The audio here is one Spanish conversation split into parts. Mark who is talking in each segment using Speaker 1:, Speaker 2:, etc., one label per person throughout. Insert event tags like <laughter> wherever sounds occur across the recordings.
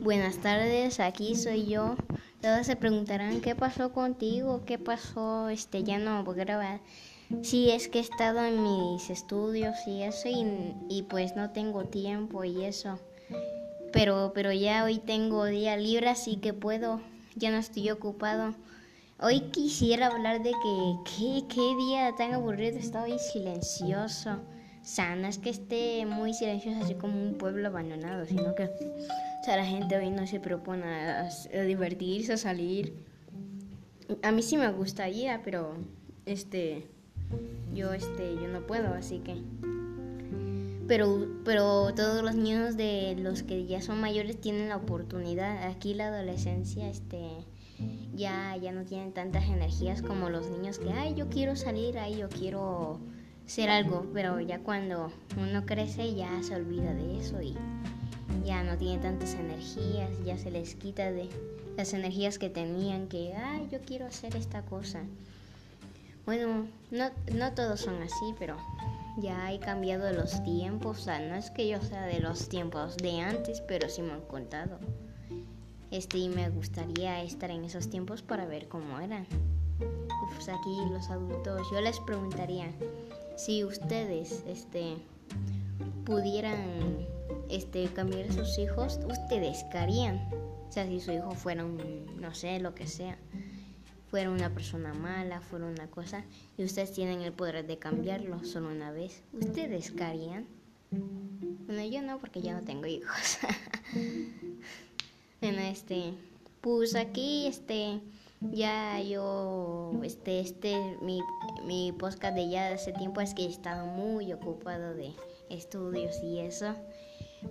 Speaker 1: Buenas tardes, aquí soy yo. Todos se preguntarán qué pasó contigo, qué pasó, este, ya no a grabar. Sí, es que he estado en mis estudios y eso y, pues no tengo tiempo y eso. Pero, pero ya hoy tengo día libre así que puedo, ya no estoy ocupado. Hoy quisiera hablar de que qué, qué día tan aburrido, estoy silencioso. O sea, no es que esté muy silencioso así como un pueblo abandonado, sino que o sea, la gente hoy no se propone a, divertirse, a salir. A mí sí me gustaría, pero este yo este yo no puedo, así que pero pero todos los niños de los que ya son mayores tienen la oportunidad. Aquí la adolescencia este ya ya no tienen tantas energías como los niños que ay, yo quiero salir, ay, yo quiero ser algo, pero ya cuando uno crece ya se olvida de eso y ya no tiene tantas energías, ya se les quita de las energías que tenían, que, ay, yo quiero hacer esta cosa. Bueno, no, no todos son así, pero ya he cambiado los tiempos, o sea, no es que yo sea de los tiempos de antes, pero sí me han contado. Este, y me gustaría estar en esos tiempos para ver cómo eran. pues aquí los adultos, yo les preguntaría, si ustedes este, pudieran este, cambiar a sus hijos, ustedes qué harían? O sea, si su hijo fuera un, no sé, lo que sea, fuera una persona mala, fuera una cosa, y ustedes tienen el poder de cambiarlo solo una vez, ¿ustedes qué harían? Bueno, yo no, porque ya no tengo hijos. <laughs> bueno, este, pues aquí, este ya yo, este, este, mi, mi podcast de ya hace tiempo es que he estado muy ocupado de estudios y eso.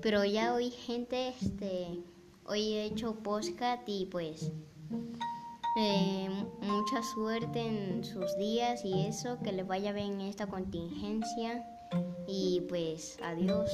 Speaker 1: Pero ya hoy gente, este, hoy he hecho podcast y pues eh, mucha suerte en sus días y eso, que les vaya bien esta contingencia y pues adiós.